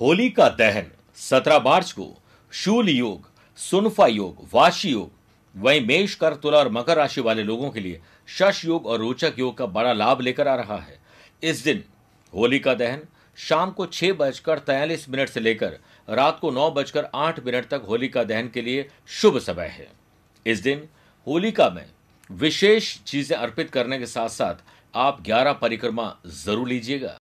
होली का दहन 17 मार्च को शूल योग, सुनफा योग, वाशी योग, वहीं मेष कर तुला और मकर राशि वाले लोगों के लिए शश योग और रोचक योग का बड़ा लाभ लेकर आ रहा है। इस दिन होली का दहन शाम को छह बजकर तैयलीस मिनट से लेकर रात को नौ बजकर आठ मिनट तक होली का दहन के लिए शुभ समय है। इस दिन होलिका में विशेष चीज़ें अर्पित करने के साथ साथ आप ग्यारह परिक्रमा ज़रूर लीजिएगा।